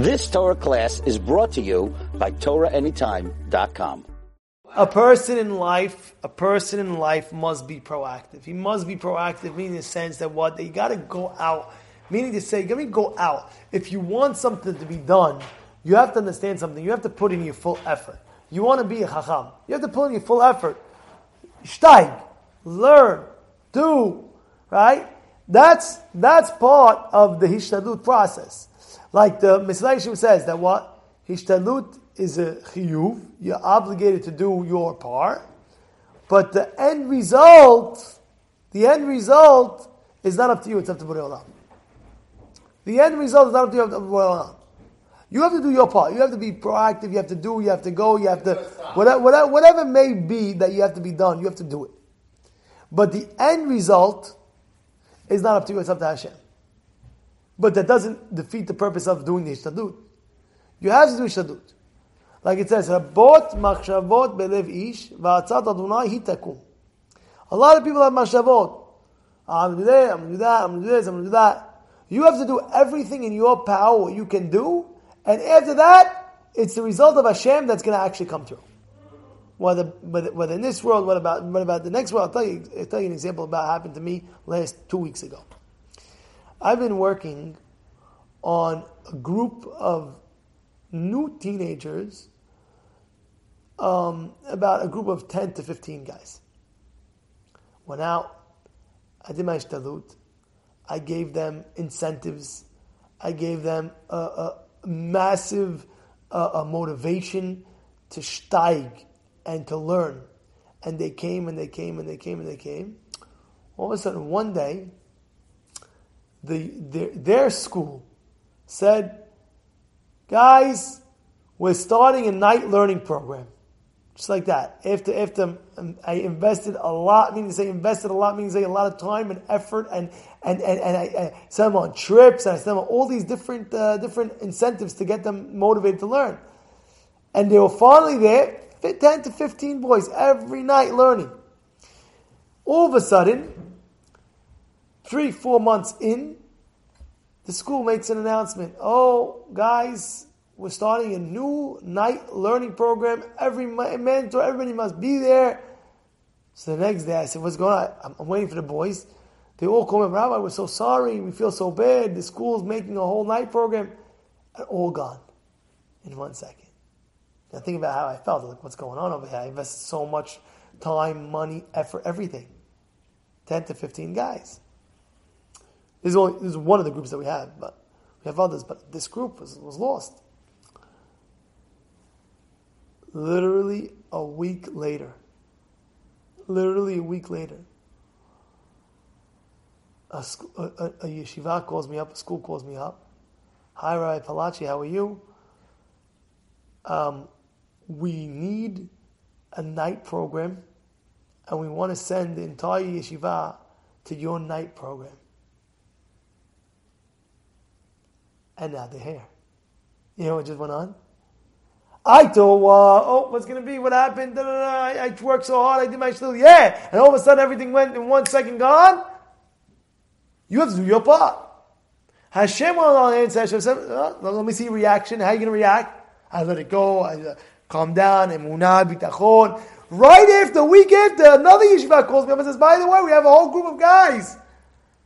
This Torah class is brought to you by TorahAnytime.com. A person in life, a person in life must be proactive. He must be proactive, meaning in the sense that what they got to go out, meaning to say, let me go out. If you want something to be done, you have to understand something. You have to put in your full effort. You want to be a chacham. You have to put in your full effort. Steig, learn, do, right? That's that's part of the hishtadlut process. Like the Mishlei says that what hishtadlut is a chiyuv. You're obligated to do your part, but the end result, the end result is not up to you. It's up to Borei Olam. The end result is not up to you. It's up to Borei Olam. You have to do your part. You have to be proactive. You have to do. You have to go. You have to whatever, whatever, whatever may be that you have to be done. You have to do it. But the end result is not up to you. It's up to Hashem. But that doesn't defeat the purpose of doing the ishtadut. You have to do ishtadut. Like it says, Rabot machshavot belev ish va'atzat Adonai hi takum. A lot of people have machshavot. Ah, I'm going to do that, I'm to do that, I'm to do this, I'm to do that. You have to do everything in your power, you can do, and after that, it's the result of Hashem that's going to actually come through. Whether, whether, whether in this world, what about, what about the next world? I'll tell you, I'll tell you an example about happened to me last two weeks ago. I've been working on a group of new teenagers, um, about a group of 10 to 15 guys. Went out, I did my ishtalut, I gave them incentives, I gave them a, a massive uh, a motivation to steig and to learn. And they came and they came and they came and they came. All of a sudden, one day, the, their, their school said, guys, we're starting a night learning program. Just like that. After, after um, I invested a lot, meaning to say invested a lot, meaning means say a lot of time and effort, and and and, and I, I sent them on trips, and I sent them all these different uh, different incentives to get them motivated to learn. And they were finally there, 10 to 15 boys every night learning. All of a sudden, three, four months in, the school makes an announcement. Oh, guys, we're starting a new night learning program. Every mentor, everybody must be there. So the next day I said, what's going on? I'm, waiting for the boys. They all call me, Rabbi, we're so sorry. We feel so bad. The school's making a whole night program. And all gone in one second. Now think about how I felt. Like, what's going on over here? I invested so much time, money, effort, everything. 10 to 15 guys. This is, only, this is one of the groups that we have, but we have others. But this group was, was lost literally a week later, literally a week later, a, a, a, yeshiva calls me up, a school calls me up. Hi, Rabbi Palachi, how are you? Um, we need a night program, and we want to send the entire yeshiva to your night program. And now they're here. You know what just went on? I thought, uh, oh, what's going to be? What happened? Da, da, da. I, I, worked so hard. I did my shul. Yeah. And all of a sudden, everything went in one second gone. You have to do your part. Hashem on the hand says, oh, let me see your reaction. How are you going to react? I let it go. I uh, calm down. Emunah, bitachon. Right after, week after, another yeshiva calls me up and says, by the way, we have a whole group of guys.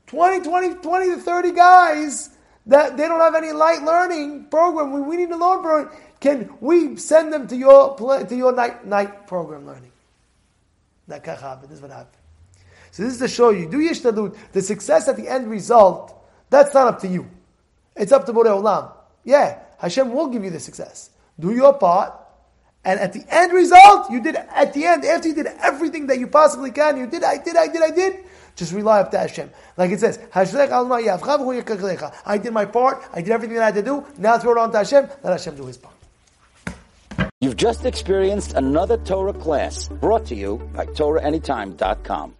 20, 20, 20 to 30 guys that they don't have any light learning program. We, we need a learn program. Can we send them to your to your night night program learning? That. This is what happened. So this is to show you, do yishtadut, the success at the end result, that's not up to you. It's up to Borei Olam. Yeah, Hashem will give you the success. Do your part, and at the end result, you did, at the end, after you did everything that you possibly can, you did, I did, I did, I did, just rely up to Hashem. Like it says. I did my part, I did everything that I had to do, now throw it on to Hashem, let Hashem do his part. You've just experienced another Torah class brought to you by TorahAnytime.com.